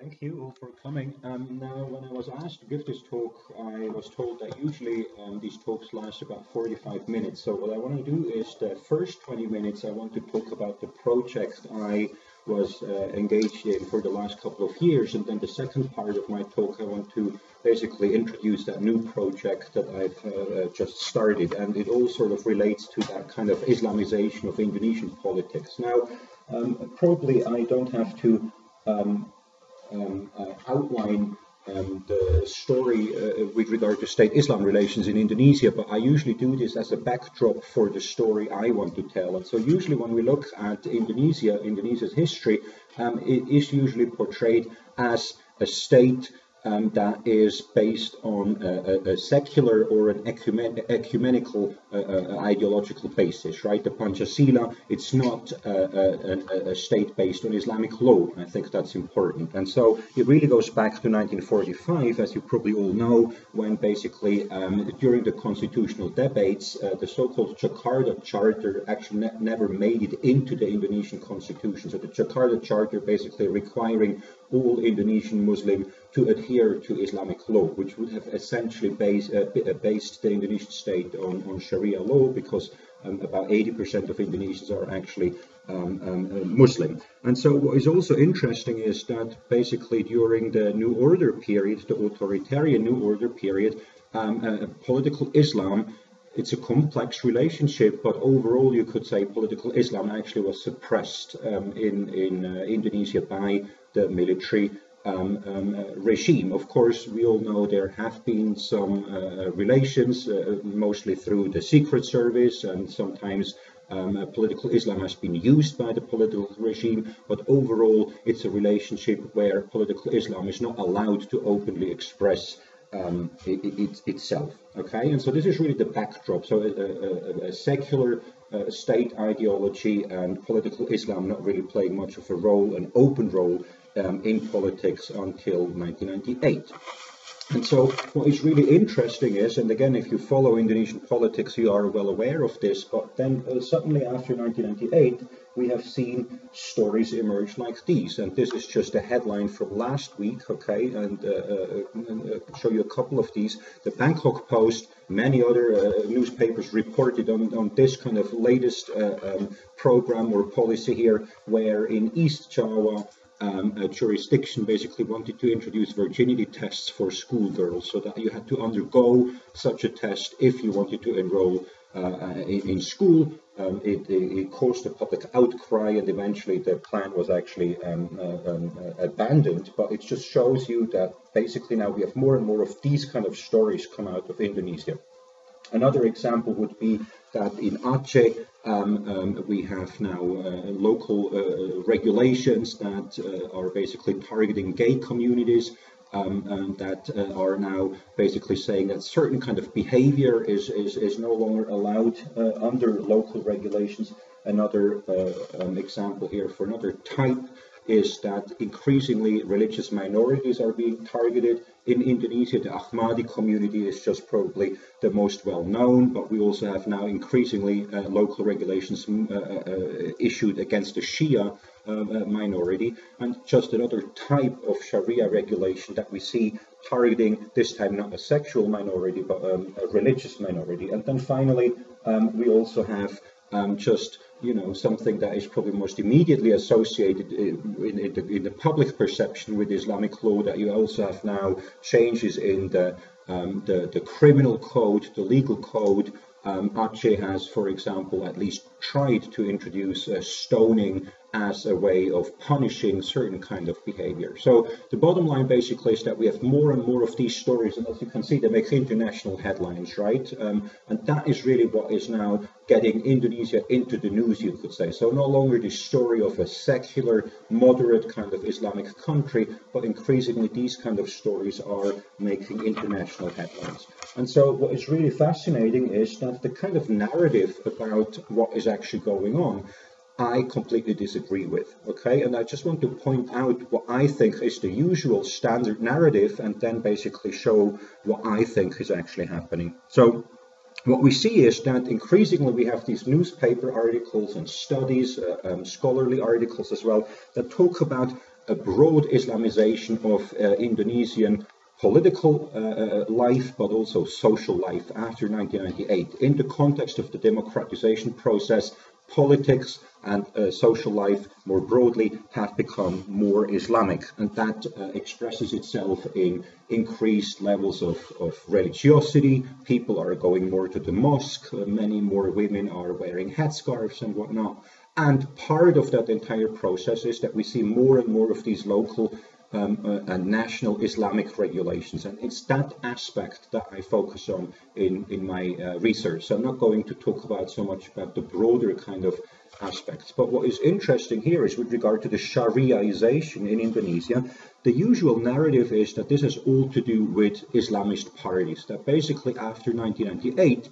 Thank you all for coming. Um, now, when I was asked to give this talk, I was told that usually um, these talks last about 45 minutes. So what I want to do is the first 20 minutes, I want to talk about the project I was uh, engaged in for the last couple of years. And then the second part of my talk, I want to basically introduce that new project that I've uh, uh just started. And it all sort of relates to that kind of Islamization of Indonesian politics. Now, um, probably I don't have to um, um, uh, outline um, the story uh, with regard to state-Islam relations in Indonesia, but I usually do this as a backdrop for the story I want to tell. And so usually when we look at Indonesia, Indonesia's history, um, it is usually portrayed as a state um, that is based on a, a, secular or an ecumen ecumenical uh, uh, ideological basis, right? The Pancasila, it's not uh, a, a, state based on Islamic law. I think that's important. And so it really goes back to 1945, as you probably all know, when basically um, during the constitutional debates, uh, the so-called Jakarta Charter actually ne never made it into the Indonesian constitution. So the Jakarta Charter basically requiring all Indonesian Muslim to adhere to Islamic law, which would have essentially base, uh, uh, based the Indonesian state on, on Sharia law because um, about 80% of Indonesians are actually um, um, uh, Muslim. And so what is also interesting is that basically during the New Order period, the authoritarian New Order period, um, uh, political Islam it's a complex relationship, but overall, you could say political Islam actually was suppressed um, in in uh, Indonesia by the military um, um, uh, regime. Of course, we all know there have been some uh, relations, uh, mostly through the Secret Service, and sometimes um, uh, political Islam has been used by the political regime, but overall, it's a relationship where political Islam is not allowed to openly express um, it, it, itself. Okay, and so this is really the backdrop. So a, a, a secular uh, state ideology and political Islam not really playing much of a role, an open role um, in politics until 1998. And so what is really interesting is, and again, if you follow Indonesian politics, you are well aware of this, but then uh, suddenly after 1998, we have seen stories emerge like these. And this is just a headline from last week, okay, and, uh, uh, uh show you a couple of these. The Bangkok Post, many other uh, newspapers reported on, on this kind of latest uh, um, program or policy here, where in East Java, um, a jurisdiction basically wanted to introduce virginity tests for schoolgirls so that you had to undergo such a test if you wanted to enroll uh, in, in, school. Um, it, it, caused a public outcry and eventually the plan was actually um, uh, um, uh, abandoned. But it just shows you that basically now we have more and more of these kind of stories come out of Indonesia. Another example would be that in Aceh, um, um, we have now uh, local uh, regulations that uh, are basically targeting gay communities. Um, that uh, are now basically saying that certain kind of behavior is, is, is no longer allowed uh, under local regulations. Another uh, um, example here for another type is that increasingly religious minorities are being targeted. In Indonesia, the Ahmadi community is just probably the most well known, but we also have now increasingly uh, local regulations mm, uh, uh, issued against the Shia um, uh, minority, and just another type of Sharia regulation that we see targeting this time not a sexual minority but um, a religious minority. And then finally, um, we also have um, just you know something that is probably most immediately associated in, in, the, in, the, public perception with Islamic law that you also have now changes in the um, the, the criminal code, the legal code. Um, Aceh has, for example, at least tried to introduce stoning as a way of punishing certain kind of behavior. So the bottom line basically is that we have more and more of these stories, and as you can see, they make international headlines, right? Um, and that is really what is now getting Indonesia into the news, you could say. So no longer the story of a secular, moderate kind of Islamic country, but increasingly these kind of stories are making international headlines. And so what is really fascinating is that the kind of narrative about what is actually going on I completely disagree with. Okay, and I just want to point out what I think is the usual standard narrative and then basically show what I think is actually happening. So, what we see is that increasingly we have these newspaper articles and studies, uh, um, scholarly articles as well, that talk about a broad Islamization of uh, Indonesian political uh, uh, life, but also social life after 1998. In the context of the democratization process, politics and uh, social life more broadly have become more Islamic, and that uh, expresses itself in increased levels of, of, religiosity. People are going more to the mosque, uh, many more women are wearing headscarves and whatnot. And part of that entire process is that we see more and more of these local um, uh, and national Islamic regulations. And it's that aspect that I focus on in, in my uh, research. So I'm not going to talk about so much about the broader kind of aspects. But what is interesting here is with regard to the Shariaization in Indonesia, the usual narrative is that this has all to do with Islamist parties, that basically after 1998,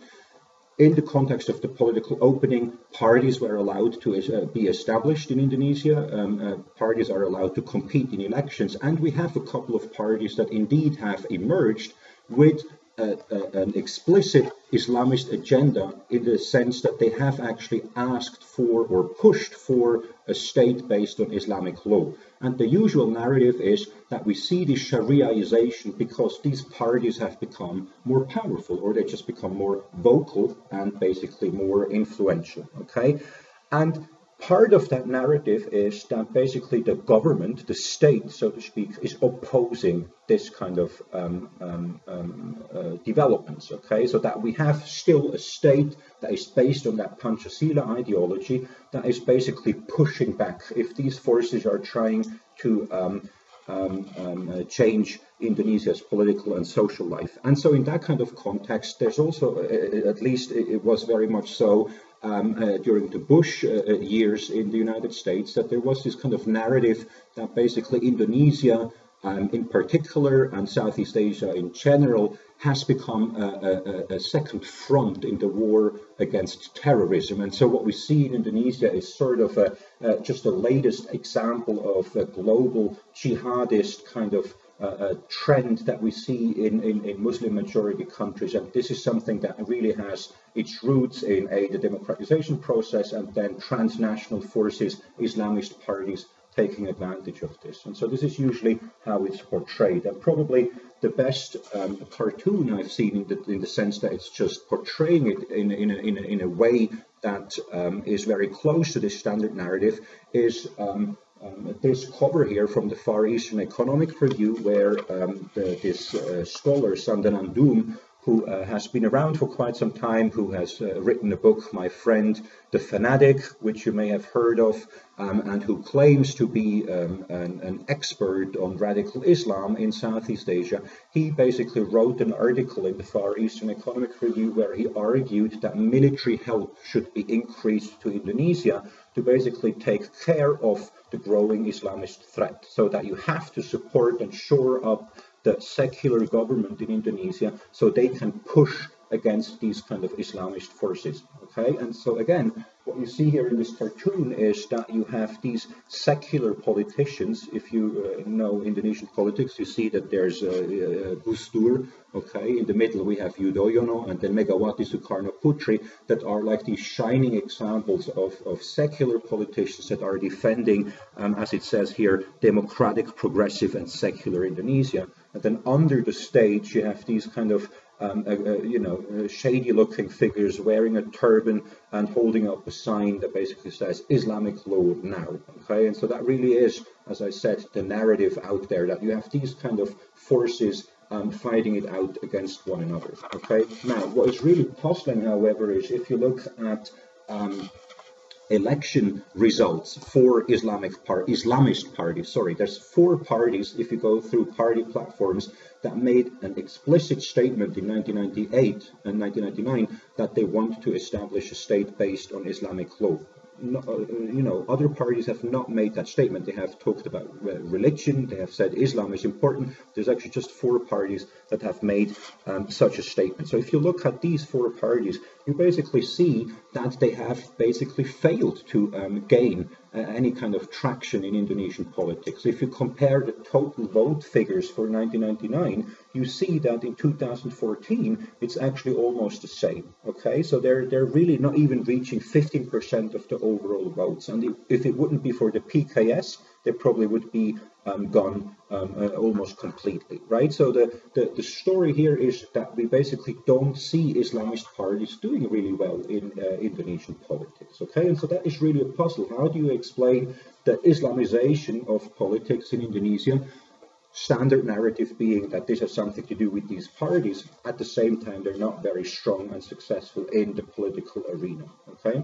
in the context of the political opening, parties were allowed to uh, be established in Indonesia. Um, uh, parties are allowed to compete in elections, and we have a couple of parties that indeed have emerged with a, a, an explicit Islamist agenda in the sense that they have actually asked for or pushed for a state based on Islamic law. And the usual narrative is that we see this Shariaization because these parties have become more powerful or they just become more vocal and basically more influential. Okay. And part of that narrative is that basically the government, the state, so to speak, is opposing this kind of um, um, um, uh, developments. Okay, so that we have still a state that is based on that Pancasila ideology that is basically pushing back if these forces are trying to um, um, um, uh, change Indonesia's political and social life. And so, in that kind of context, there's also, uh, uh at least it was very much so, um, uh, during the Bush uh, uh, years in the United States that there was this kind of narrative that basically Indonesia, um, in particular, and Southeast Asia in general, has become a, a, a, second front in the war against terrorism. And so, what we see in Indonesia is sort of a, just the latest example of a global jihadist kind of a trend that we see in, in, in, Muslim majority countries. And this is something that really has its roots in a, the democratization process and then transnational forces, Islamist parties taking advantage of this. And so this is usually how it's portrayed. And probably the best um, cartoon I've seen in the, in the sense that it's just portraying it in, in, a, in, a, in a way that um, is very close to this standard narrative is um, um, this cover here from the Far Eastern Economic Review, where um, the, this uh, scholar, Sadanand Dhume, who uh, has been around for quite some time, who has uh, written a book, My Friend the Fanatic, which you may have heard of, um, and who claims to be um, an, an, expert on radical Islam in Southeast Asia. He basically wrote an article in the Far Eastern Economic Review where he argued that military help should be increased to Indonesia to basically take care of the growing Islamist threat, so that you have to support and shore up the secular government in Indonesia so they can push against these kind of Islamist forces. Okay, and so again, what you see here in this cartoon is that you have these secular politicians. If you uh, know Indonesian politics, you see that there's uh, uh, Gus Dur, okay, in the middle we have Yudhoyono and then Megawati Sukarno Putri that are like these shining examples of, of secular politicians that are defending, um, as it says here, democratic, progressive and secular Indonesia. And then under the stage you have these kind of um, uh, uh, you know, uh, shady-looking figures wearing a turban and holding up a sign that basically says Islamic law now. Okay, and so that really is, as I said, the narrative out there that you have these kind of forces um, fighting it out against one another. Okay, now what is really puzzling, however, is if you look at um, election results for Islamic par- Islamist parties. Sorry, there's four parties. If you go through party platforms that made an explicit statement in 1998 and 1999 that they want to establish a state based on Islamic law. Uh, you know, other parties have not made that statement. They have talked about religion. They have said Islam is important. There's actually just four parties that have made um, such a statement. So if you look at these four parties, you basically see that they have basically failed to um, gain uh, any kind of traction in Indonesian politics. If you compare the total vote figures for 1999, you see that in 2014 it's actually almost the same. Okay, so they're they're really not even reaching 15% of the overall votes. And if it wouldn't be for the PKS, they probably would be um, gone um, uh, almost completely, right? So the, the, the, story here is that we basically don't see Islamist parties doing really well in uh, Indonesian politics, okay? And so that is really a puzzle. How do you explain the Islamization of politics in Indonesia? Standard narrative being that this has something to do with these parties. At the same time, they're not very strong and successful in the political arena, okay?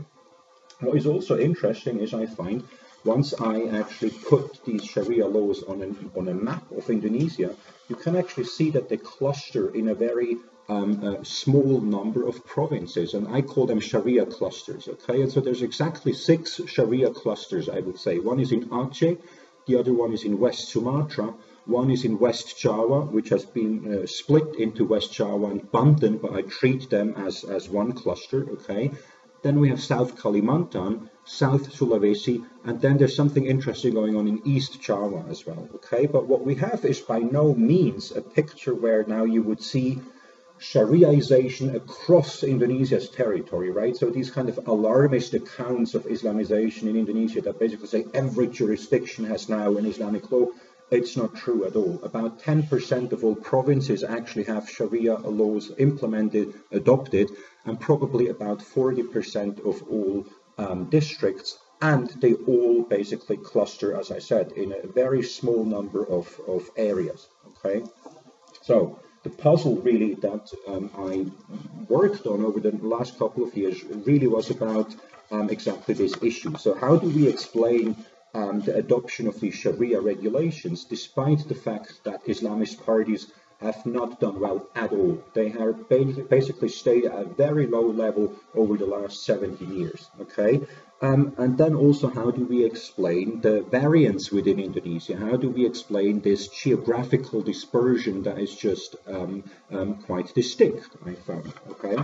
What is also interesting is I find once I actually put these Sharia laws on, on a map of Indonesia, you can actually see that they cluster in a very um, a small number of provinces, and I call them Sharia clusters. Okay, and so there's exactly six Sharia clusters, I would say. One is in Aceh, the other one is in West Sumatra, one is in West Java, which has been uh, split into West Java and Banten, but I treat them as, as one cluster. Okay, then we have South Kalimantan, South Sulawesi, and then there's something interesting going on in East Java as well. Okay, but what we have is by no means a picture where now you would see Shariaization across Indonesia's territory, right? So these kind of alarmist accounts of Islamization in Indonesia that basically say every jurisdiction has now an Islamic law. It's not true at all. About 10% of all provinces actually have Sharia laws implemented, adopted, and probably about 40% of all um, districts. And they all basically cluster, as I said, in a very small number of, of areas. Okay, so the puzzle really that um, I worked on over the last couple of years really was about um, exactly this issue. So how do we explain um, the adoption of these Sharia regulations, despite the fact that Islamist parties have not done well at all. They have basically stayed at a very low level over the last 70 years. Okay, um, and then also how do we explain the variance within Indonesia? How do we explain this geographical dispersion that is just um, um, quite distinct? I found. Okay.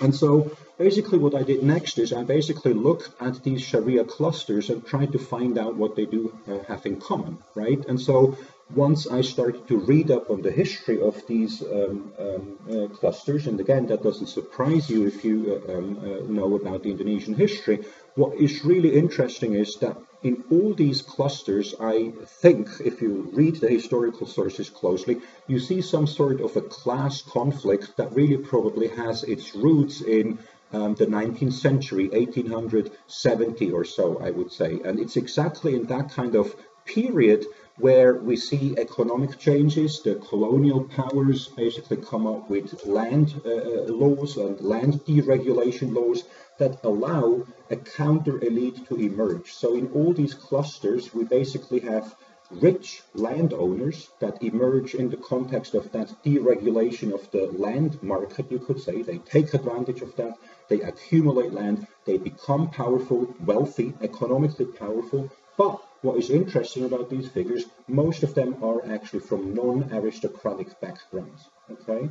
And so basically what I did next is I basically looked at these Sharia clusters and tried to find out what they do uh, have in common, right? And so once I started to read up on the history of these um, um, uh, clusters, and again, that doesn't surprise you if you uh, um, uh, know about the Indonesian history, what is really interesting is that in all these clusters, I think, if you read the historical sources closely, you see some sort of a class conflict that really probably has its roots in um, the 19th century, 1870 or so, I would say. And it's exactly in that kind of period where we see economic changes. The colonial powers basically come up with land uh, uh, laws and land deregulation laws that allow a counter elite to emerge. So in all these clusters, we basically have rich landowners that emerge in the context of that deregulation of the land market, you could say. They take advantage of that, they accumulate land, they become powerful, wealthy, economically powerful, but what is interesting about these figures, most of them are actually from non-aristocratic backgrounds, okay?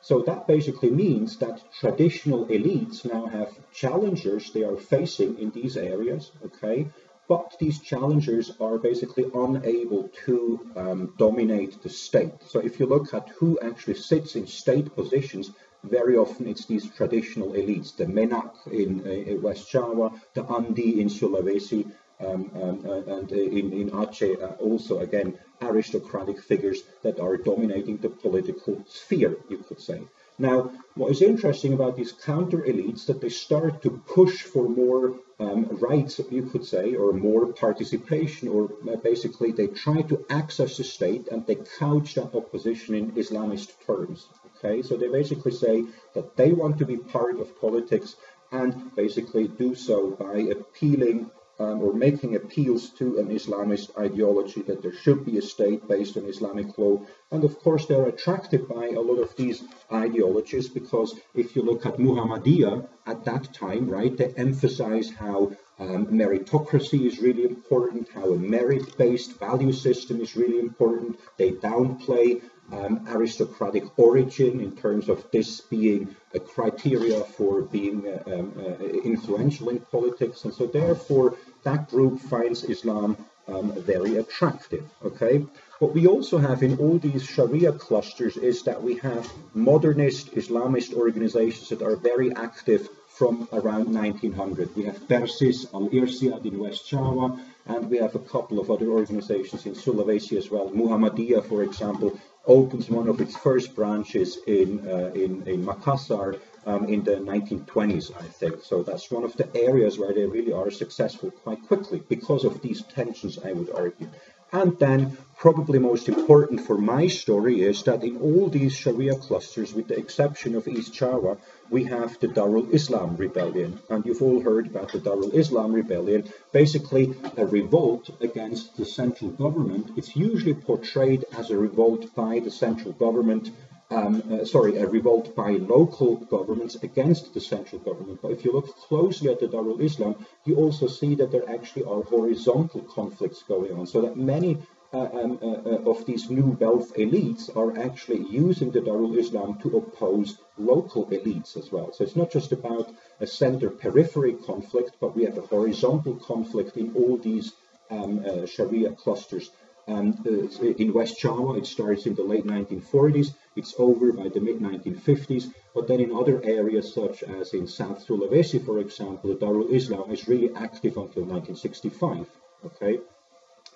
So that basically means that traditional elites now have challengers they are facing in these areas, okay? But these challengers are basically unable to um, dominate the state. So if you look at who actually sits in state positions, very often it's these traditional elites, the Menak in uh, West Java, the Andi in Sulawesi, um, um, uh, and uh, in, in Aceh uh, also again aristocratic figures that are dominating the political sphere, you could say. Now, what is interesting about these counter elites that they start to push for more um, rights, you could say, or more participation, or basically they try to access the state and they couch that opposition in Islamist terms. Okay, so they basically say that they want to be part of politics and basically do so by appealing um, or making appeals to an Islamist ideology that there should be a state based on Islamic law. And of course, they're attracted by a lot of these ideologies because if you look at Muhammadiyah at that time, right, they emphasize how um, meritocracy is really important, how a merit based value system is really important. They downplay um, aristocratic origin in terms of this being a criteria for being uh, um, uh, influential in politics. And so therefore that group finds Islam um, very attractive. Okay. What we also have in all these Sharia clusters is that we have modernist Islamist organizations that are very active from around 1900. We have Persis, Al Irsyad in West Java, and we have a couple of other organizations in Sulawesi as well. Muhammadiyah, for example, opens one of its first branches in, uh, in, in Makassar um, in the 1920s, I think. So that's one of the areas where they really are successful quite quickly because of these tensions, I would argue. And then, probably most important for my story is that in all these Sharia clusters, with the exception of East Java, we have the Darul Islam rebellion. And you've all heard about the Darul Islam rebellion, basically a revolt against the central government. It's usually portrayed as a revolt by the central government um, uh, sorry, a revolt by local governments against the central government. But if you look closely at the Darul Islam, you also see that there actually are horizontal conflicts going on. So that many uh, um, uh, uh of these new wealth elites are actually using the Darul Islam to oppose local elites as well. So it's not just about a center periphery conflict, but we have a horizontal conflict in all these um, uh, Sharia clusters. And uh, in West Java, it starts in the late 1940s. It's over by the mid 1950s. But then in other areas, such as in South Sulawesi, for example, the Darul Islam is really active until 1965. Okay.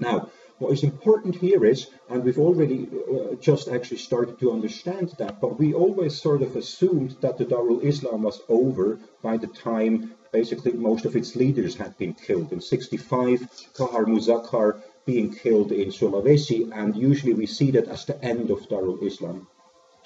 Now, what is important here is, and we've already uh, just actually started to understand that, but we always sort of assumed that the Darul Islam was over by the time basically most of its leaders had been killed. In 65, Kahar Muzakkar being killed in Sulawesi, and usually we see that as the end of Darul Islam.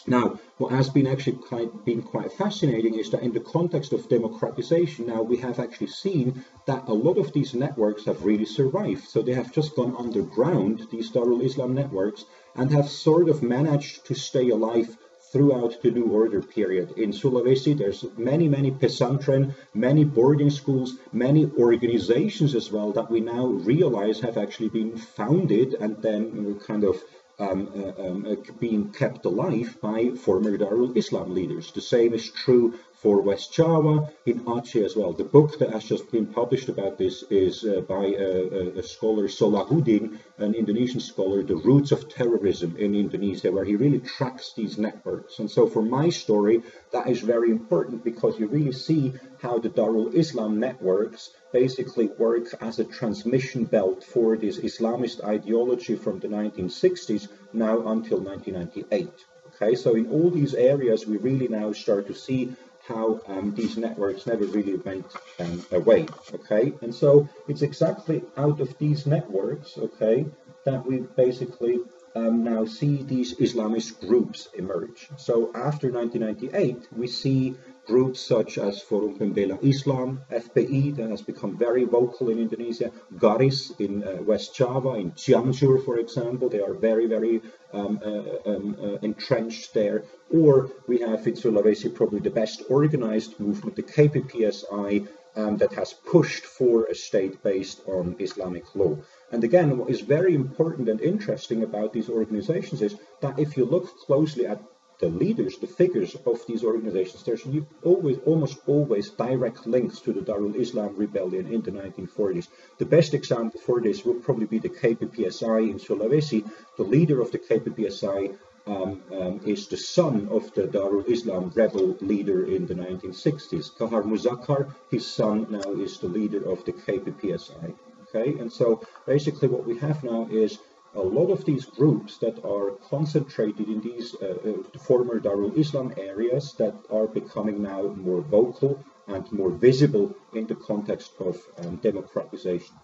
Now, what has been actually quite, been quite fascinating is that in the context of democratization, now we have actually seen that a lot of these networks have really survived. So they have just gone underground, these Darul Islam networks, and have sort of managed to stay alive throughout the New Order period. In Sulawesi, there's many, many pesantren, many boarding schools, many organizations as well that we now realize have actually been founded and then kind of um, uh, um, uh, being kept alive by former Darul Islam leaders. The same is true for West Java, in Aceh as well. The book that has just been published about this is uh, by a, a, scholar, Solahuddin, an Indonesian scholar, The Roots of Terrorism in Indonesia, where he really tracks these networks. And so for my story, that is very important because you really see how the Darul Islam networks basically work as a transmission belt for this Islamist ideology from the 1960s now until 1998. Okay, so in all these areas, we really now start to see how um, these networks never really went um, away, okay? And so it's exactly out of these networks, okay, that we basically um, now see these Islamist groups emerge. So after 1998, we see groups such as Forum Pembela Islam, FPI, that has become very vocal in Indonesia, Garis in uh, West Java, in Cianjur, for example, they are very, very um, uh, um, uh, entrenched there. Or we have in Sulawesi probably the best organized movement, the KPPSI, um, that has pushed for a state based on Islamic law. And again, what is very important and interesting about these organizations is that if you look closely at the leaders, the figures of these organizations, there's always, almost always direct links to the Darul Islam rebellion in the 1940s. The best example for this would probably be the KPPSI in Sulawesi. The leader of the KPPSI um, um, is the son of the Darul Islam rebel leader in the 1960s. Kahar Muzakkar, his son now is the leader of the KPPSI. Okay, and so basically what we have now is a lot of these groups that are concentrated in these uh, uh, former Darul Islam areas that are becoming now more vocal and more visible in the context of um, democratization.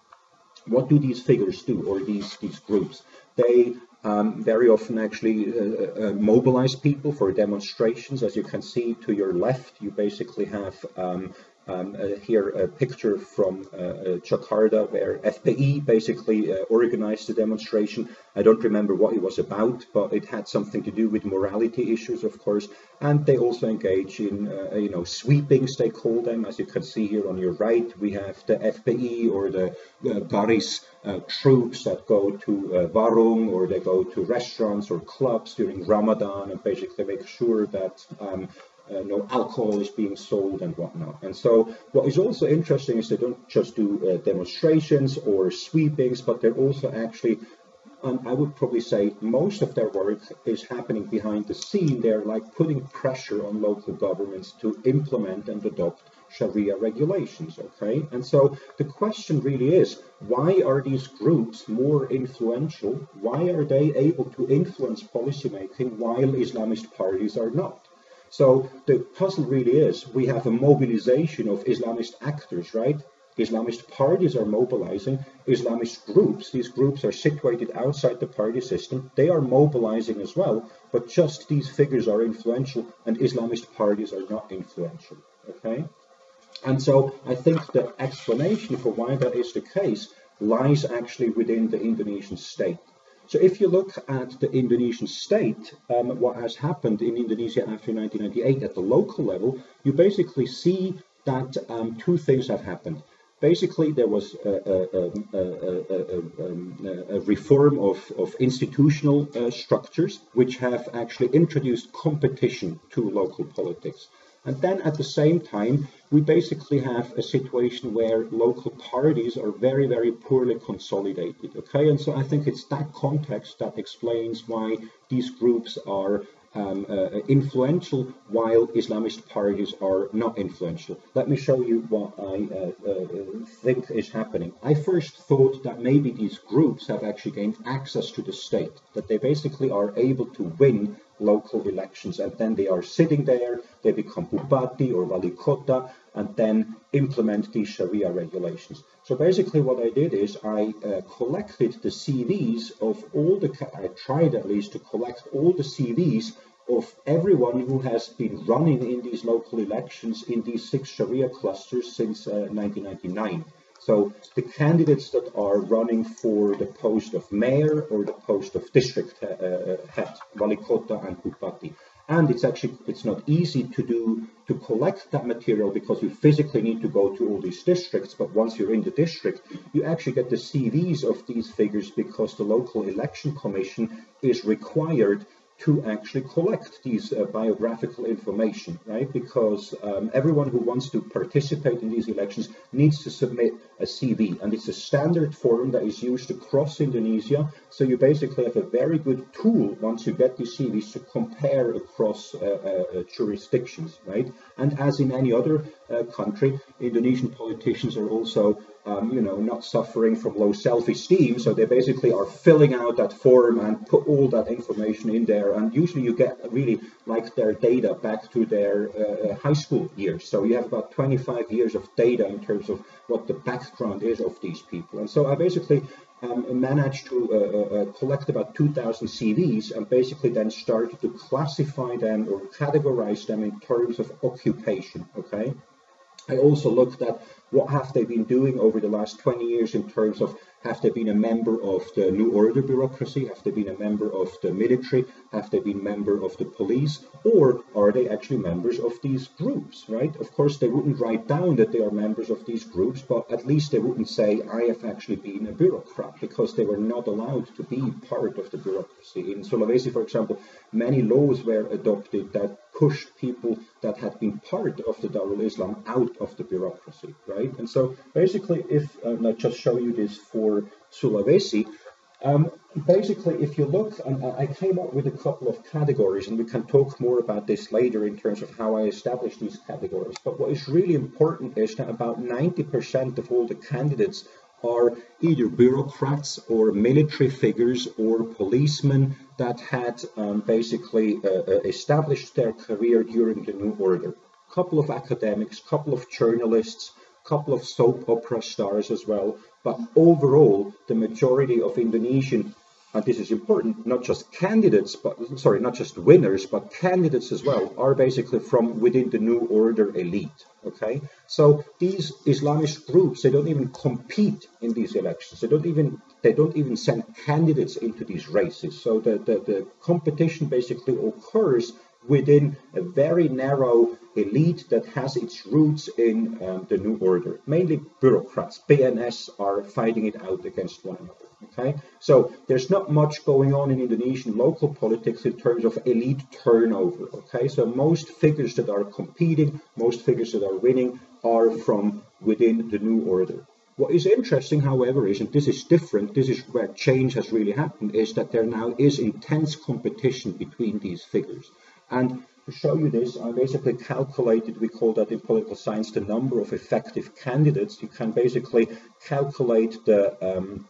What do these figures do, or these, these groups? They um, very often actually uh, uh, mobilize people for demonstrations. As you can see to your left, you basically have um, um, uh, here a picture from uh, uh Jakarta where FPI basically uh, organized the demonstration. I don't remember what it was about, but it had something to do with morality issues, of course. And they also engage in, uh, you know, sweepings, they call them. As you can see here on your right, we have the FPI or the Garis troops that go to Warung or they go to restaurants or clubs during Ramadan and basically make sure that um, uh, no alcohol is being sold and whatnot. And so what is also interesting is they don't just do uh, demonstrations or sweepings, but they're also actually, um, I would probably say most of their work is happening behind the scene. They're like putting pressure on local governments to implement and adopt Sharia regulations. Okay, and so the question really is why are these groups more influential? Why are they able to influence policymaking while Islamist parties are not? So the puzzle really is we have a mobilization of Islamist actors, right? Islamist parties are mobilizing, Islamist groups, these groups are situated outside the party system, they are mobilizing as well, but just these figures are influential and Islamist parties are not influential. Okay? And so I think the explanation for why that is the case lies actually within the Indonesian state. So if you look at the Indonesian state, um, what has happened in Indonesia after 1998 at the local level, you basically see that um, two things have happened. Basically, there was a, a, a, a reform of, of institutional uh, structures which have actually introduced competition to local politics. And then at the same time, we basically have a situation where local parties are very, very poorly consolidated. Okay, and so I think it's that context that explains why these groups are um, uh, influential while Islamist parties are not influential. Let me show you what I uh, uh, think is happening. I first thought that maybe these groups have actually gained access to the state, that they basically are able to win local elections and then they are sitting there, they become bupati or wali kota and then implement these Sharia regulations. So basically what I did is I uh, collected the CVs of all the, I tried at least to collect all the CVs of everyone who has been running in these local elections in these six Sharia clusters since uh, 1999. So the candidates that are running for the post of mayor or the post of district uh, uh head, Walikota and Bupati. And it's actually it's not easy to do to collect that material because you physically need to go to all these districts. But once you're in the district, you actually get the CVs of these figures because the local election commission is required to actually collect these uh, biographical information, right? Because um, everyone who wants to participate in these elections needs to submit a CV, and it's a standard form that is used across Indonesia. So you basically have a very good tool once you get these CVs to compare across uh, uh, uh, jurisdictions, right? And as in any other uh, country, Indonesian politicians are also um, you know, not suffering from low self-esteem. So they basically are filling out that form and put all that information in there. And usually you get really like their data back to their uh, uh high school years. So you have about 25 years of data in terms of what the background is of these people. And so I basically um, managed to uh, uh, uh collect about 2,000 CVs and basically then started to classify them or categorize them in terms of occupation. Okay. I also looked at what have they been doing over the last 20 years in terms of have they been a member of the New Order bureaucracy? Have they been a member of the military? Have they been member of the police? Or are they actually members of these groups, right? Of course, they wouldn't write down that they are members of these groups, but at least they wouldn't say, I have actually been a bureaucrat, because they were not allowed to be part of the bureaucracy. In Sulawesi, for example, many laws were adopted that pushed people that had been part of the Darul Islam out of the bureaucracy, right? And so basically, if uh, I just show you this for Sulawesi, um, basically, if you look, and I came up with a couple of categories, and we can talk more about this later in terms of how I established these categories. But what is really important is that about 90% of all the candidates are either bureaucrats or military figures or policemen that had um, basically uh, uh, established their career during the New Order. A couple of academics, couple of journalists, couple of soap opera stars as well. But overall, the majority of Indonesian and this is important, not just candidates, but sorry, not just winners, but candidates as well, are basically from within the New Order elite. Okay, so these Islamist groups they don't even compete in these elections. They don't even they don't even send candidates into these races. So the the, the competition basically occurs within a very narrow elite that has its roots in um, the New Order. Mainly bureaucrats. PNS are fighting it out against one another. Okay, so there's not much going on in Indonesian local politics in terms of elite turnover. Okay, so most figures that are competing, most figures that are winning, are from within the New Order. What is interesting, however, is, and this is different, this is where change has really happened, is that there now is intense competition between these figures. And to show you this, I basically calculated, we call that in political science, the number of effective candidates. You can basically calculate the um,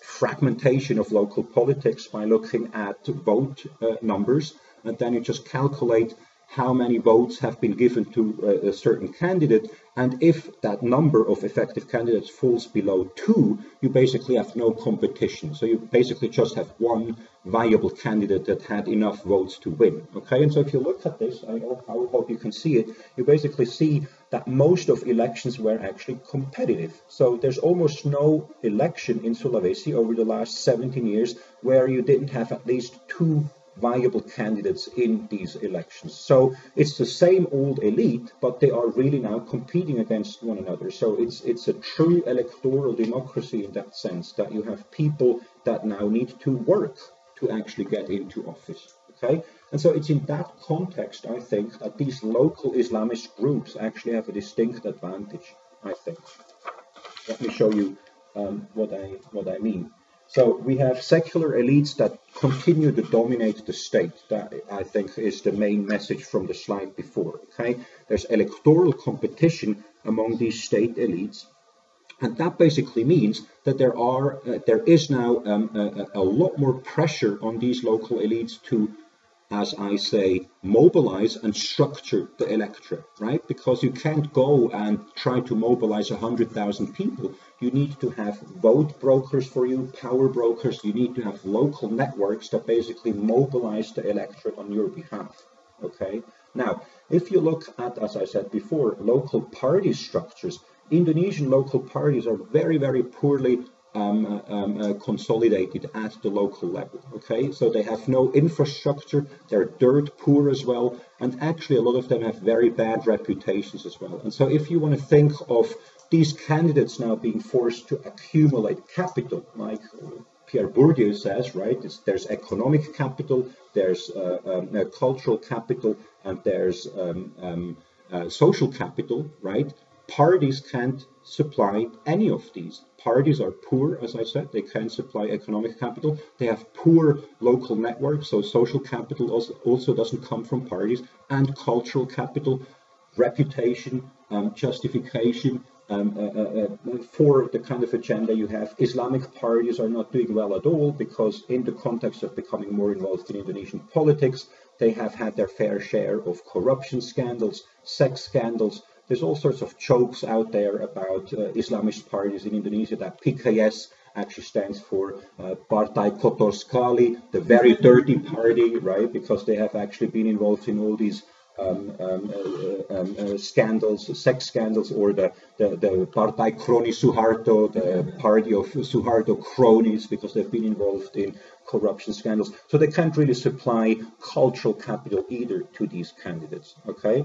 fragmentation of local politics by looking at vote uh, numbers, and then you just calculate how many votes have been given to uh, a certain candidate, and if that number of effective candidates falls below two, you basically have no competition. So you basically just have one viable candidate that had enough votes to win. Okay, and so if you look at this, I hope you can see it, you basically see that most of elections were actually competitive. So there's almost no election in Sulawesi over the last 17 years where you didn't have at least two viable candidates in these elections. So it's the same old elite, but they are really now competing against one another. So it's it's a true electoral democracy in that sense that you have people that now need to work to actually get into office. Okay, and so it's in that context, I think, that these local Islamist groups actually have a distinct advantage. I think. Let me show you um, what I what I mean. So we have secular elites that continue to dominate the state. That I think is the main message from the slide before. Okay, there's electoral competition among these state elites, and that basically means that there are uh, there is now um, a, a lot more pressure on these local elites to as I say, mobilize and structure the electorate, right? Because you can't go and try to mobilize 100,000 people. You need to have vote brokers for you, power brokers. You need to have local networks that basically mobilize the electorate on your behalf, okay? Now, if you look at, as I said before, local party structures, Indonesian local parties are very, very poorly um, uh, um, uh, consolidated at the local level. Okay, so they have no infrastructure, they're dirt poor as well, and actually a lot of them have very bad reputations as well. And so if you want to think of these candidates now being forced to accumulate capital, like Pierre Bourdieu says, right? there's economic capital, there's uh, um, uh, cultural capital, and there's um, um, uh, social capital, right? Parties can't supply any of these. Parties are poor, as I said, they can't supply economic capital. They have poor local networks, so social capital also, also doesn't come from parties, and cultural capital, reputation, um, justification, um, uh, uh, uh, for the kind of agenda you have. Islamic parties are not doing well at all because, in the context of becoming more involved in Indonesian politics, they have had their fair share of corruption scandals, sex scandals, there's all sorts of jokes out there about uh, Islamist parties in Indonesia that PKS actually stands for uh, Partai Kotor Sekali, the very dirty party, right? Because they have actually been involved in all these um, um, uh, um, uh, scandals, sex scandals, or the, the, the Partai Kroni Suharto, the party of Suharto cronies, because they've been involved in corruption scandals. So they can't really supply cultural capital either to these candidates, okay?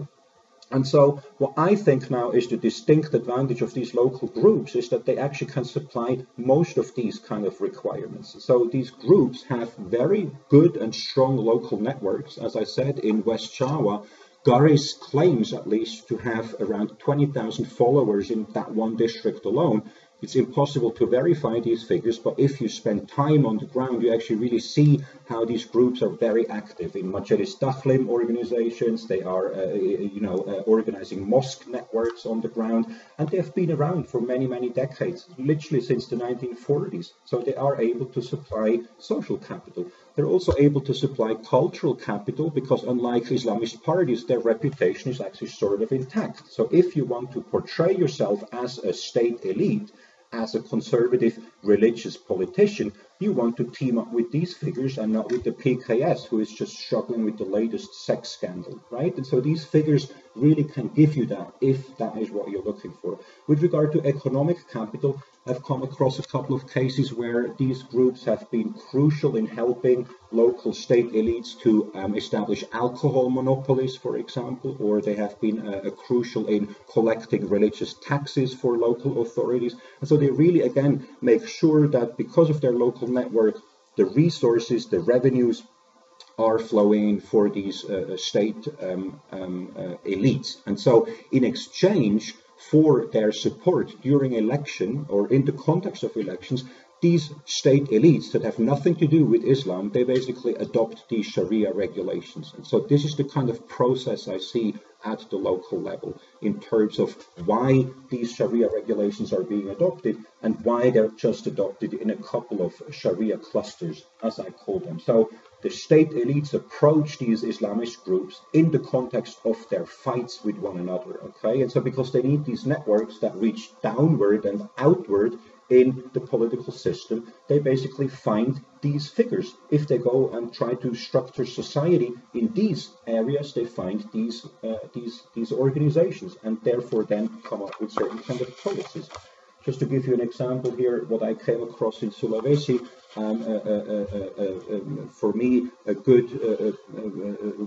And so what I think now is the distinct advantage of these local groups is that they actually can supply most of these kind of requirements. So these groups have very good and strong local networks. As I said, in West Java, Garis claims at least to have around 20,000 followers in that one district alone. It's impossible to verify these figures, but if you spend time on the ground, you actually really see how these groups are very active in Majelis Taklim organizations. They are, uh, you know, uh, organizing mosque networks on the ground, and they've been around for many, many decades, literally since the 1940s. So they are able to supply social capital. They're also able to supply cultural capital because, unlike Islamist parties, their reputation is actually sort of intact. So if you want to portray yourself as a state elite, as a conservative religious politician, you want to team up with these figures and not with the PKS, who is just struggling with the latest sex scandal, right? And so these figures really can give you that if that is what you're looking for. With regard to economic capital, I've come across a couple of cases where these groups have been crucial in helping local state elites to um, establish alcohol monopolies, for example, or they have been uh, crucial in collecting religious taxes for local authorities. And so they really, again, make sure that because of their local network, the resources, the revenues are flowing for these uh, state um, um, uh, elites. And so, in exchange for their support during election or in the context of elections, these state elites that have nothing to do with Islam, they basically adopt these Sharia regulations. And so this is the kind of process I see at the local level in terms of why these Sharia regulations are being adopted and why they're just adopted in a couple of Sharia clusters, as I call them. So the state elites approach these Islamist groups in the context of their fights with one another. Okay, and so because they need these networks that reach downward and outward in the political system, they basically find these figures. If they go and try to structure society in these areas, they find these uh, these these organizations, and therefore then come up with certain kind of policies. Just to give you an example here, what I came across in Sulawesi, um, uh, uh, uh, for me, a good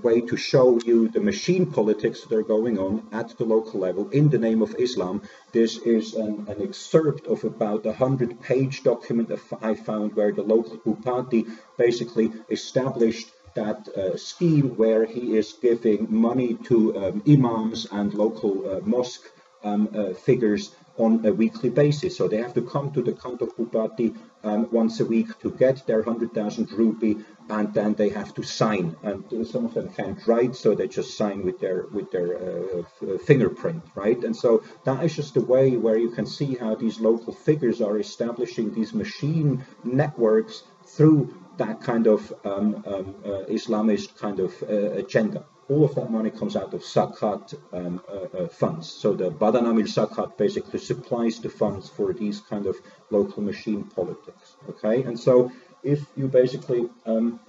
way to show you the machine politics that are going on at the local level in the name of Islam. This is an, an excerpt of about a hundred page document that I found where the local Bupati basically established that uh, scheme where he is giving money to um, imams and local uh, mosque um, uh, figures on a weekly basis. So they have to come to the Kantor Bupati um, once a week to get their 100,000 rupee and then they have to sign. And some of them can't write, so they just sign with their with their uh, fingerprint, right? And so that is just a way where you can see how these local figures are establishing these machine networks through that kind of um, um, uh, Islamist kind of uh, agenda all of that money comes out of zakat um, uh, uh, funds. So the Badan Amil zakat basically supplies the funds for these kind of local machine politics. Okay, and so if you basically um,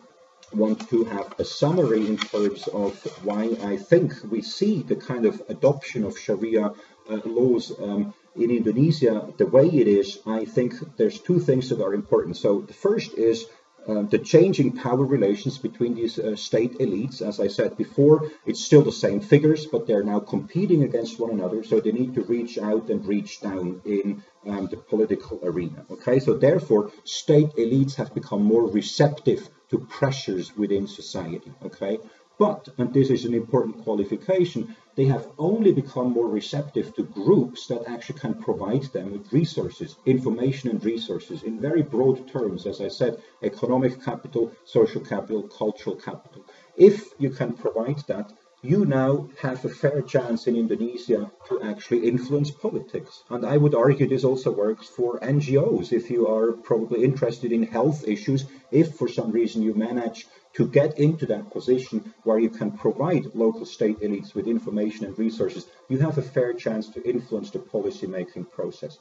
want to have a summary in terms of why I think we see the kind of adoption of Sharia uh, laws um, in Indonesia the way it is, I think there's two things that are important. So the first is uh, the changing power relations between these uh, state elites, as I said before, it's still the same figures, but they're now competing against one another, so they need to reach out and reach down in um, the political arena. Okay, so therefore, state elites have become more receptive to pressures within society. Okay, but, and this is an important qualification, they have only become more receptive to groups that actually can provide them with resources, information and resources in very broad terms, as I said, economic capital, social capital, cultural capital. If you can provide that, you now have a fair chance in Indonesia to actually influence politics. And I would argue this also works for NGOs. If you are probably interested in health issues, if for some reason you manage to get into that position where you can provide local state elites with information and resources, you have a fair chance to influence the policy making process.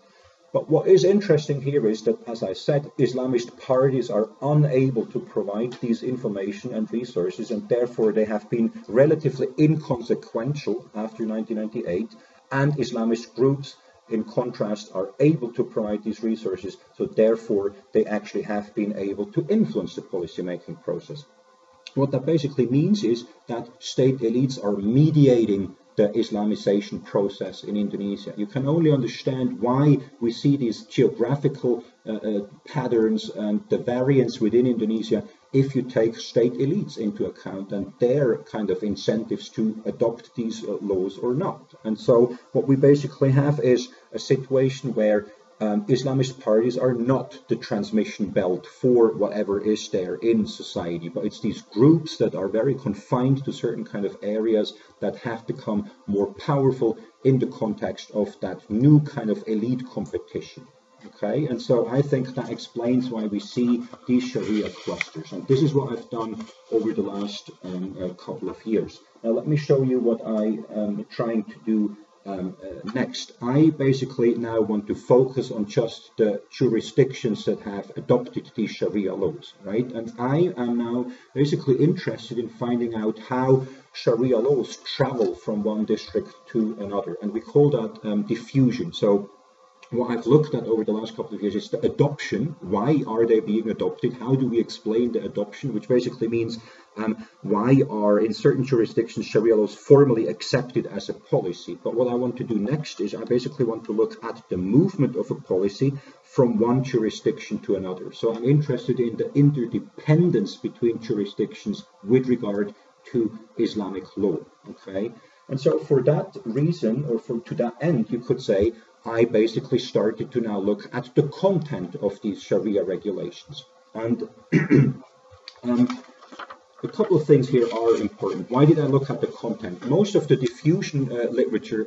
But what is interesting here is that, as I said, Islamist parties are unable to provide these information and resources, and therefore they have been relatively inconsequential after 1998. And Islamist groups, in contrast, are able to provide these resources, so therefore they actually have been able to influence the policy-making process. What that basically means is that state elites are mediating the Islamization process in Indonesia. You can only understand why we see these geographical uh, uh, patterns and the variance within Indonesia if you take state elites into account and their kind of incentives to adopt these uh, laws or not. And so what we basically have is a situation where um, Islamist parties are not the transmission belt for whatever is there in society, but it's these groups that are very confined to certain kind of areas that have become more powerful in the context of that new kind of elite competition. Okay, and so I think that explains why we see these Sharia clusters, and this is what I've done over the last um, uh, couple of years. Now, let me show you what I am trying to do um, uh, next, I basically now want to focus on just the jurisdictions that have adopted these Sharia laws, right? And I am now basically interested in finding out how Sharia laws travel from one district to another, and we call that um, diffusion. So what I've looked at over the last couple of years is the adoption. Why are they being adopted? How do we explain the adoption? Which basically means um, why are in certain jurisdictions Sharia laws formally accepted as a policy. But what I want to do next is I basically want to look at the movement of a policy from one jurisdiction to another. So I'm interested in the interdependence between jurisdictions with regard to Islamic law. Okay. And so for that reason, or for to that end, you could say, I basically started to now look at the content of these Sharia regulations. And um, a couple of things here are important. Why did I look at the content? Most of the diffusion uh, literature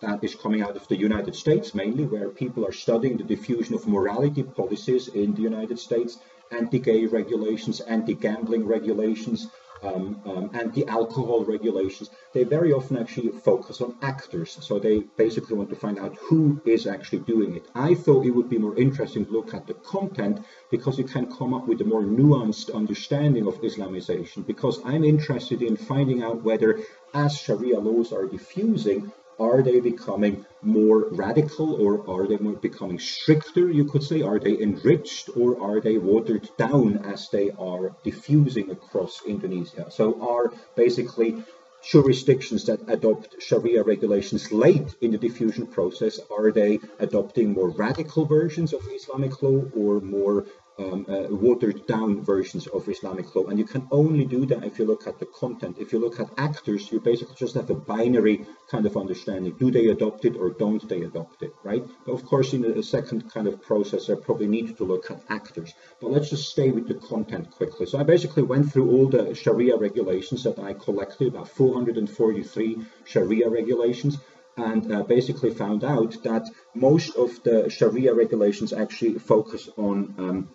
that is coming out of the United States mainly, where people are studying the diffusion of morality policies in the United States, anti-gay regulations, anti-gambling regulations, um, um, anti-alcohol regulations, they very often actually focus on actors. So they basically want to find out who is actually doing it. I thought it would be more interesting to look at the content because you can come up with a more nuanced understanding of Islamization. Because I'm interested in finding out whether, as Sharia laws are diffusing, are they becoming more radical or are they becoming stricter, you could say? Are they enriched or are they watered down as they are diffusing across Indonesia? So are basically jurisdictions that adopt Sharia regulations late in the diffusion process, are they adopting more radical versions of Islamic law or more um, uh, watered down versions of Islamic law. And you can only do that if you look at the content. If you look at actors, you basically just have a binary kind of understanding. Do they adopt it or don't they adopt it, right? But of course, in a second kind of process, I probably need to look at actors. But let's just stay with the content quickly. So I basically went through all the Sharia regulations that I collected, about 443 Sharia regulations and uh, basically found out that most of the Sharia regulations actually focus on um,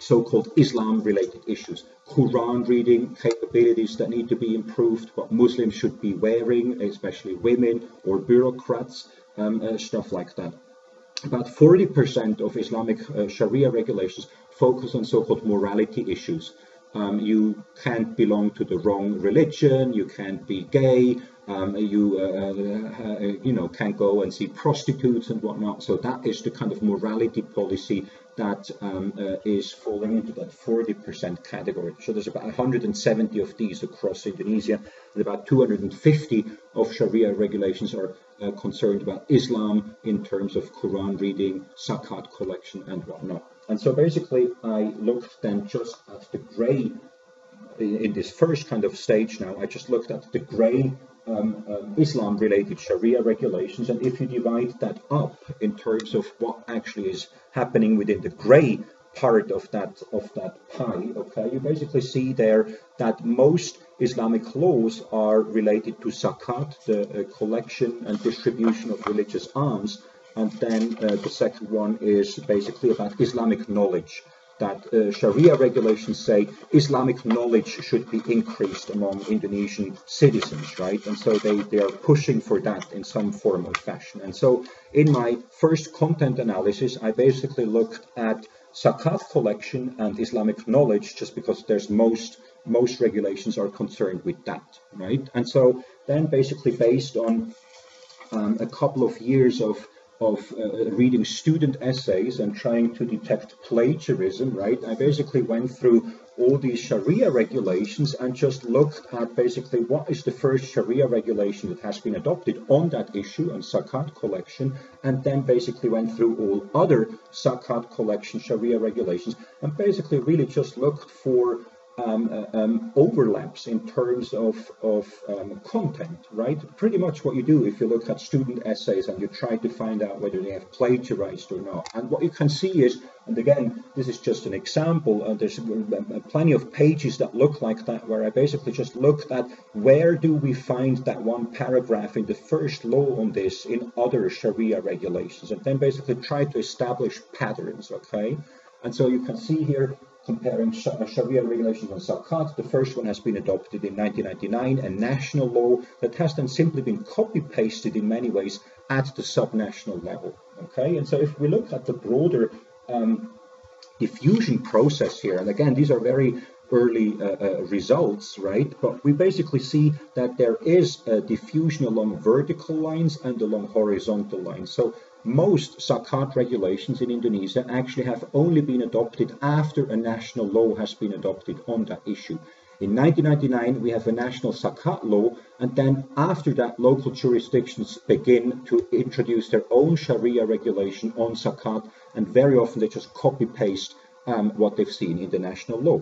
so-called Islam-related issues, Quran reading capabilities that need to be improved, what Muslims should be wearing, especially women or bureaucrats, um, uh, stuff like that. About 40% of Islamic uh, Sharia regulations focus on so-called morality issues. Um, you can't belong to the wrong religion, you can't be gay, um, you uh, uh, uh, you know can go and see prostitutes and whatnot. So that is the kind of morality policy that um, uh, is falling into that 40% category. So there's about 170 of these across Indonesia, and about 250 of Sharia regulations are uh, concerned about Islam in terms of Quran reading, zakat collection, and whatnot. And so basically, I looked then just at the grey in, this first kind of stage now. I just looked at the grey um, um, Islam related Sharia regulations. And if you divide that up in terms of what actually is happening within the gray part of that of that pie, okay, you basically see there that most Islamic laws are related to zakat, the uh, collection and distribution of religious alms, and then uh, the second one is basically about Islamic knowledge that uh, Sharia regulations say Islamic knowledge should be increased among Indonesian citizens, right? And so they, they are pushing for that in some form or fashion. And so in my first content analysis, I basically looked at zakat collection and Islamic knowledge just because there's most most regulations are concerned with that, right? And so then basically based on um, a couple of years of of uh, reading student essays and trying to detect plagiarism, right? I basically went through all these Sharia regulations and just looked at basically what is the first Sharia regulation that has been adopted on that issue on zakat collection, and then basically went through all other zakat collection Sharia regulations and basically really just looked for um, uh, um, overlaps in terms of, of um, content, right? Pretty much what you do if you look at student essays and you try to find out whether they have plagiarized or not. And what you can see is, and again, this is just an example, uh, there's uh, plenty of pages that look like that where I basically just looked at where do we find that one paragraph in the first law on this in other Sharia regulations, and then basically try to establish patterns, okay? And so you can see here comparing uh, Sharia regulations on zakat. The first one has been adopted in 1999, a national law that has then simply been copy pasted in many ways at the subnational level. Okay, and so if we look at the broader um, diffusion process here, and again, these are very early uh, uh, results, right? But we basically see that there is a diffusion along vertical lines and along horizontal lines. So most zakat regulations in Indonesia actually have only been adopted after a national law has been adopted on that issue. In 1999, we have a national zakat law, and then after that, local jurisdictions begin to introduce their own Sharia regulation on zakat, and very often they just copy paste um, what they've seen in the national law.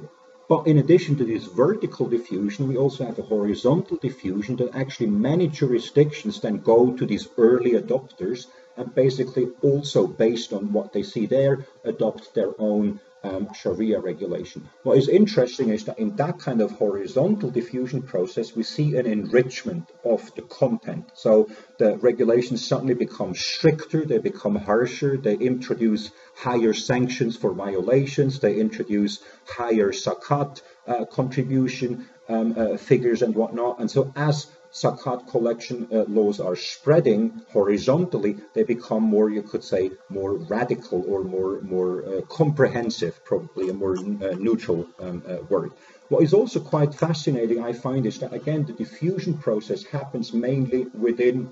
But in addition to this vertical diffusion, we also have a horizontal diffusion that actually many jurisdictions then go to these early adopters and basically also based on what they see there, adopt their own um, Sharia regulation. What is interesting is that in that kind of horizontal diffusion process, we see an enrichment of the content. So the regulations suddenly become stricter, they become harsher, they introduce higher sanctions for violations, they introduce higher zakat uh, contribution um, uh, figures and whatnot. And so as Zakat collection uh, laws are spreading horizontally, they become more, you could say, more radical or more, more uh, comprehensive, probably a more uh, neutral um, uh, word. What is also quite fascinating, I find, is that again, the diffusion process happens mainly within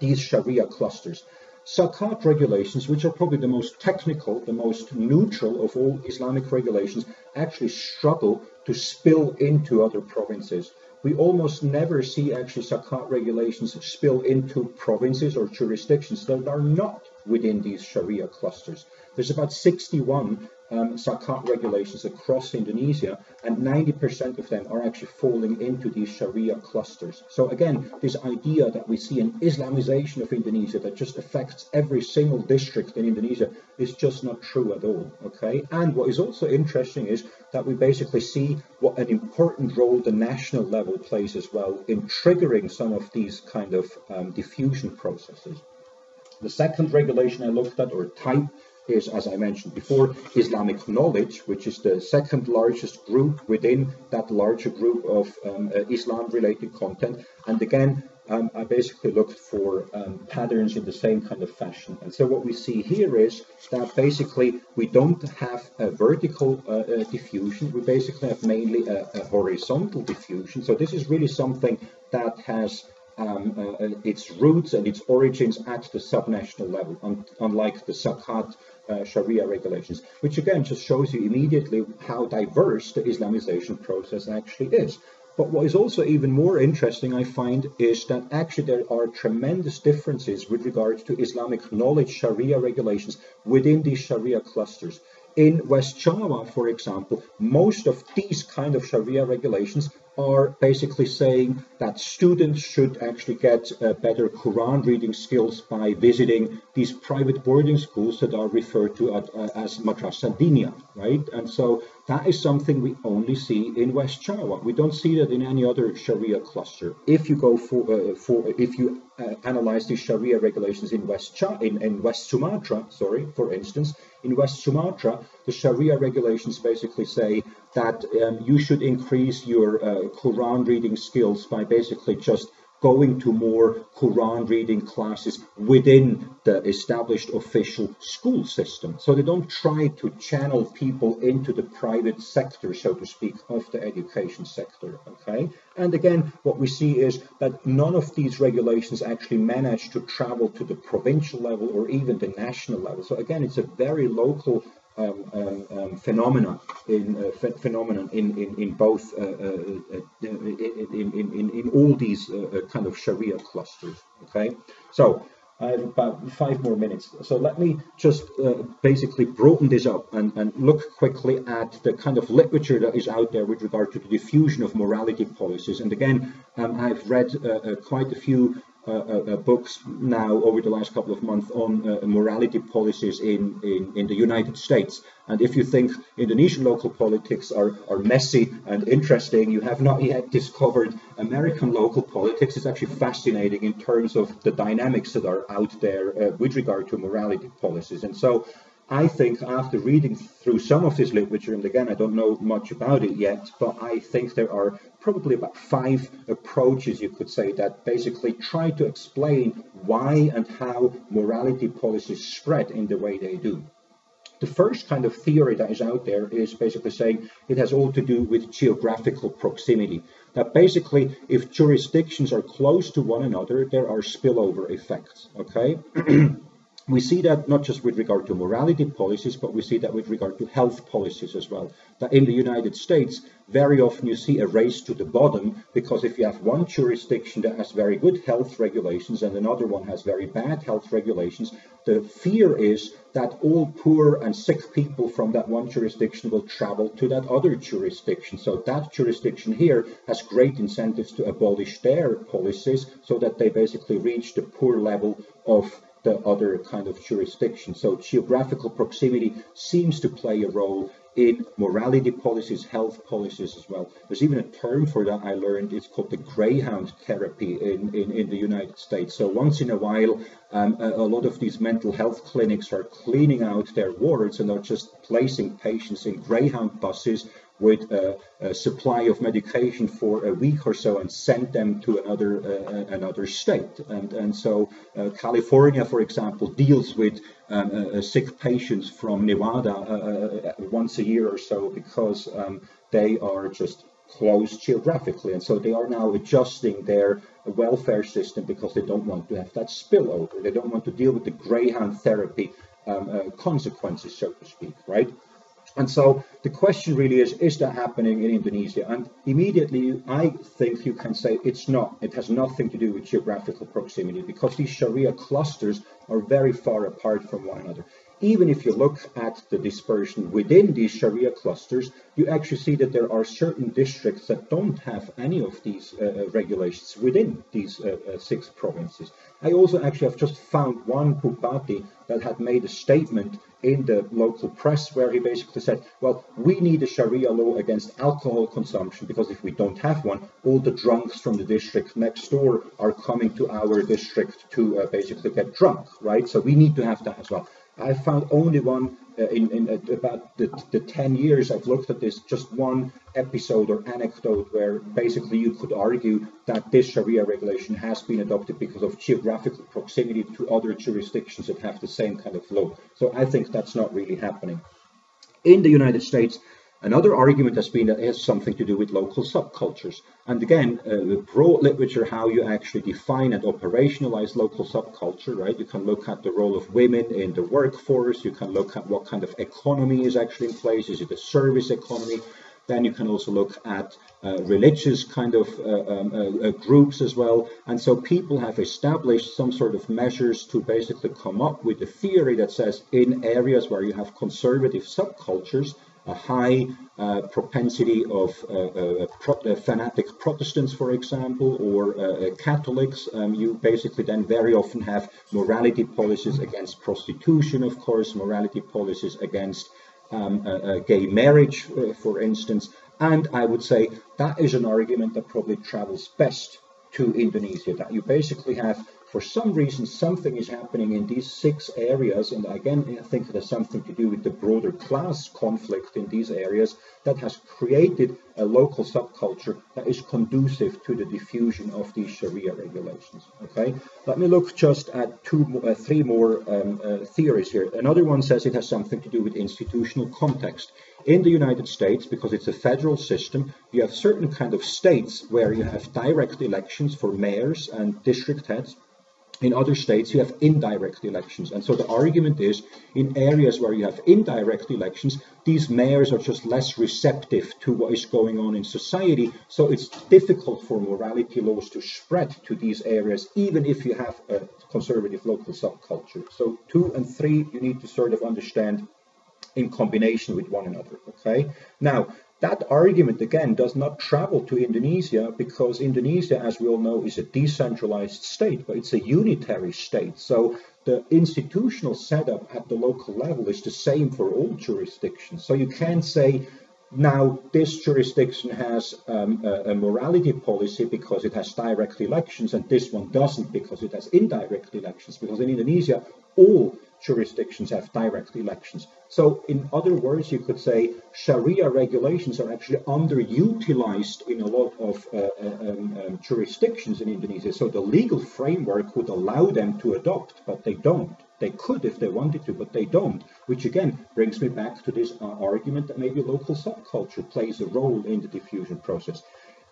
these Sharia clusters. Zakat regulations, which are probably the most technical, the most neutral of all Islamic regulations, actually struggle to spill into other provinces we almost never see actually zakat regulations spill into provinces or jurisdictions that are not within these Sharia clusters. There's about 61 um, zakat regulations across Indonesia, and 90% of them are actually falling into these Sharia clusters. So again, this idea that we see an Islamization of Indonesia that just affects every single district in Indonesia is just not true at all. Okay, and what is also interesting is that we basically see what an important role the national level plays as well in triggering some of these kind of um, diffusion processes. The second regulation I looked at, or type, is, as I mentioned before, Islamic knowledge, which is the second largest group within that larger group of um, uh, Islam-related content. And again, um, I basically looked for um, patterns in the same kind of fashion. And so what we see here is that basically we don't have a vertical uh, uh, diffusion, we basically have mainly a, a, horizontal diffusion. So this is really something that has um, uh, uh its roots and its origins at the subnational level, un unlike the Zakat uh, Sharia regulations, which again just shows you immediately how diverse the Islamization process actually is. But what is also even more interesting, I find, is that actually there are tremendous differences with regard to Islamic knowledge Sharia regulations within these Sharia clusters. In West Java, for example, most of these kind of Sharia regulations are basically saying that students should actually get uh, better Quran reading skills by visiting these private boarding schools that are referred to at, uh, as Madrasa Diniyah, right? And so that is something we only see in West Java. We don't see that in any other Sharia cluster. If you go for, uh, for if you uh, analyze these Sharia regulations in West Cha in, in West Sumatra, sorry, for instance, in West Sumatra, the Sharia regulations basically say that um, you should increase your uh, Quran reading skills by basically just going to more Quran reading classes within the established official school system. So they don't try to channel people into the private sector, so to speak, of the education sector. Okay. And again, what we see is that none of these regulations actually manage to travel to the provincial level or even the national level. So again, it's a very local phenomena in uh, ph phenomenon in in in both uh, uh, uh in, in in in all these uh, uh, kind of Sharia clusters. Okay, so. I have about five more minutes. So let me just basically broaden this up and, and look quickly at the kind of literature that is out there with regard to the diffusion of morality policies. And again, um, I've read quite a few uh, uh, uh, books now over the last couple of months on uh, morality policies in, in, in, the United States. And if you think Indonesian local politics are, are messy and interesting, you have not yet discovered American local politics. It's actually fascinating in terms of the dynamics that are out there uh, with regard to morality policies. And so I think after reading through some of this literature, and again, I don't know much about it yet, but I think there are probably about five approaches, you could say, that basically try to explain why and how morality policies spread in the way they do. The first kind of theory that is out there is basically saying it has all to do with geographical proximity. That basically, if jurisdictions are close to one another, there are spillover effects. Okay. we see that not just with regard to morality policies, but we see that with regard to health policies as well. That in the United States, very often you see a race to the bottom because if you have one jurisdiction that has very good health regulations and another one has very bad health regulations, the fear is that all poor and sick people from that one jurisdiction will travel to that other jurisdiction. So that jurisdiction here has great incentives to abolish their policies so that they basically reach the poor level of the other kind of jurisdiction. So geographical proximity seems to play a role in morality policies, health policies as well. There's even a term for that I learned. It's called the greyhound therapy in, in, in the United States. So once in a while, um, a, a, lot of these mental health clinics are cleaning out their wards and are just placing patients in greyhound buses with a, a, supply of medication for a week or so and send them to another uh, another state. And and so uh, California, for example, deals with um, uh, sick patients from Nevada uh, uh, once a year or so because um, they are just close geographically, and so they are now adjusting their welfare system because they don't want to have that spillover. They don't want to deal with the greyhound therapy um, uh, consequences, so to speak, right? And so the question really is, is that happening in Indonesia? And immediately, I think you can say it's not. It has nothing to do with geographical proximity because these Sharia clusters are very far apart from one another. Even if you look at the dispersion within these Sharia clusters, you actually see that there are certain districts that don't have any of these uh, uh regulations within these uh, uh, six provinces. I also actually have just found one Bupati that had made a statement in the local press where he basically said, well, we need a Sharia law against alcohol consumption because if we don't have one, all the drunks from the district next door are coming to our district to uh, basically get drunk, right? So we need to have that as well. I found only one uh, in, in uh, about the, the 10 years I've looked at this, just one episode or anecdote where basically you could argue that this Sharia regulation has been adopted because of geographical proximity to other jurisdictions that have the same kind of law. So I think that's not really happening. In the United States, Another argument has been that it has something to do with local subcultures. And again, uh, broad literature, how you actually define and operationalize local subculture, right? You can look at the role of women in the workforce. You can look at what kind of economy is actually in place. Is it a service economy? Then you can also look at uh, religious kind of uh, um, uh, uh groups as well. And so people have established some sort of measures to basically come up with a theory that says in areas where you have conservative subcultures, a high uh, propensity of uh, uh, pro uh, fanatic Protestants, for example, or uh, Catholics. Um, you basically then very often have morality policies against prostitution, of course, morality policies against um, gay marriage, for instance. And I would say that is an argument that probably travels best to Indonesia, that you basically have for some reason, something is happening in these six areas, and again, I think it has something to do with the broader class conflict in these areas that has created a local subculture that is conducive to the diffusion of these Sharia regulations. Okay, let me look just at two, uh, three more um, uh, theories here. Another one says it has something to do with institutional context. In the United States, because it's a federal system, you have certain kind of states where you have direct elections for mayors and district heads in other states, you have indirect elections. And so the argument is in areas where you have indirect elections, these mayors are just less receptive to what is going on in society. So it's difficult for morality laws to spread to these areas, even if you have a conservative local subculture. So two and three, you need to sort of understand in combination with one another. Okay. Now, that argument, again, does not travel to Indonesia because Indonesia, as we all know, is a decentralized state, but it's a unitary state. So the institutional setup at the local level is the same for all jurisdictions. So you can't say, now this jurisdiction has um, a, a, morality policy because it has direct elections, and this one doesn't because it has indirect elections. Because in Indonesia, all jurisdictions have direct elections. So, in other words, you could say Sharia regulations are actually underutilized in a lot of uh, uh, um, um, jurisdictions in Indonesia. So, the legal framework would allow them to adopt, but they don't. They could if they wanted to, but they don't. Which again brings me back to this uh, argument that maybe local subculture plays a role in the diffusion process.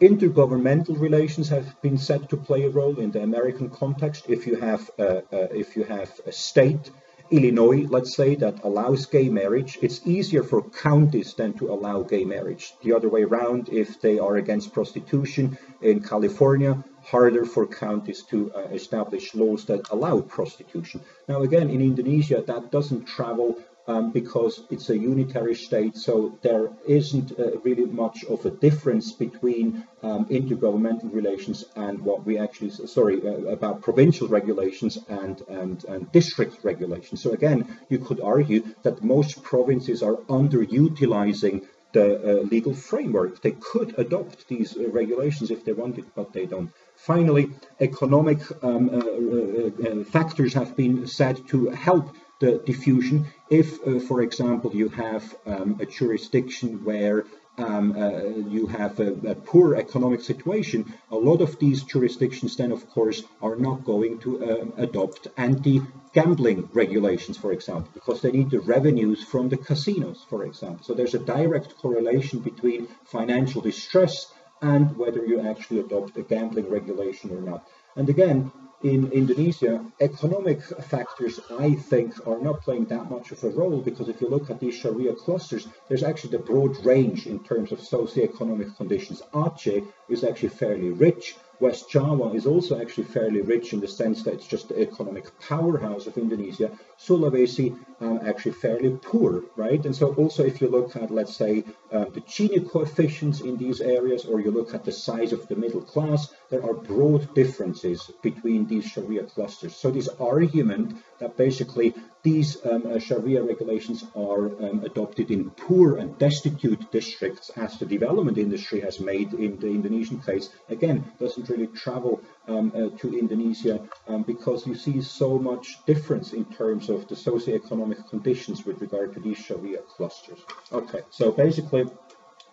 Intergovernmental relations have been said to play a role in the American context. If you have uh, uh, if you have a state Illinois, let's say, that allows gay marriage, it's easier for counties than to allow gay marriage. The other way around, if they are against prostitution in California, harder for counties to uh, establish laws that allow prostitution. Now, again, in Indonesia, that doesn't travel um, because it's a unitary state, so there isn't uh, really much of a difference between um, intergovernmental relations and what we actually, sorry, uh, about provincial regulations and, and, and district regulations. So again, you could argue that most provinces are underutilizing the uh, legal framework. They could adopt these uh, regulations if they wanted, but they don't. Finally, economic um, uh, uh, uh factors have been said to help the diffusion. If, uh, for example, you have um, a jurisdiction where um, uh, you have a, a, poor economic situation, a lot of these jurisdictions then, of course, are not going to uh, adopt anti-gambling regulations, for example, because they need the revenues from the casinos, for example. So there's a direct correlation between financial distress and whether you actually adopt a gambling regulation or not. And again, in Indonesia, economic factors, I think, are not playing that much of a role because if you look at these Sharia clusters, there's actually a broad range in terms of socio-economic conditions. Aceh is actually fairly rich. West Java is also actually fairly rich in the sense that it's just the economic powerhouse of Indonesia. Sulawesi um, actually fairly poor, right? And so also if you look at, let's say, uh, the Gini coefficients in these areas, or you look at the size of the middle class, there are broad differences between these Sharia clusters. So this argument that basically these um, uh, Sharia regulations are um, adopted in poor and destitute districts, as the development industry has made in the Indonesian case, again, doesn't really travel um, uh, to Indonesia um, because you see so much difference in terms of the socio-economic conditions with regard to these Sharia clusters. Okay, so basically,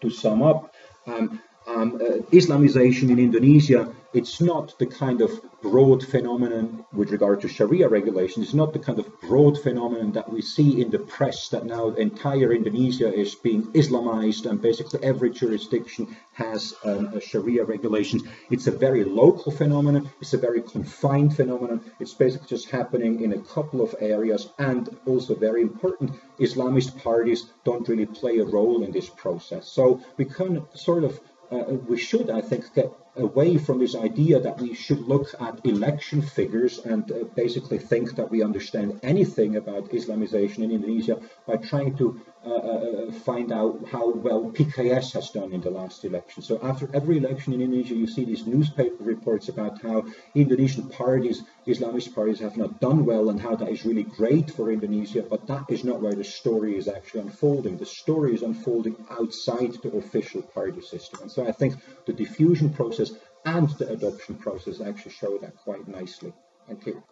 to sum up, um, uh, Islamization in Indonesia, it's not the kind of broad phenomenon with regard to Sharia regulation. It's not the kind of broad phenomenon that we see in the press that now entire Indonesia is being Islamized and basically every jurisdiction has um, Sharia regulations. It's a very local phenomenon. It's a very confined phenomenon. It's basically just happening in a couple of areas and also very important, Islamist parties don't really play a role in this process. So we can sort of Uh, we should, I think, get away from this idea that we should look at election figures and uh, basically think that we understand anything about Islamization in Indonesia by trying to uh, uh, find out how well PKS has done in the last election. So after every election in Indonesia, you see these newspaper reports about how Indonesian parties, Islamist parties, have not done well and how that is really great for Indonesia. But that is not where the story is actually unfolding. The story is unfolding outside the official party system. And so I think the diffusion process and the adoption process actually show that quite nicely. Thank you.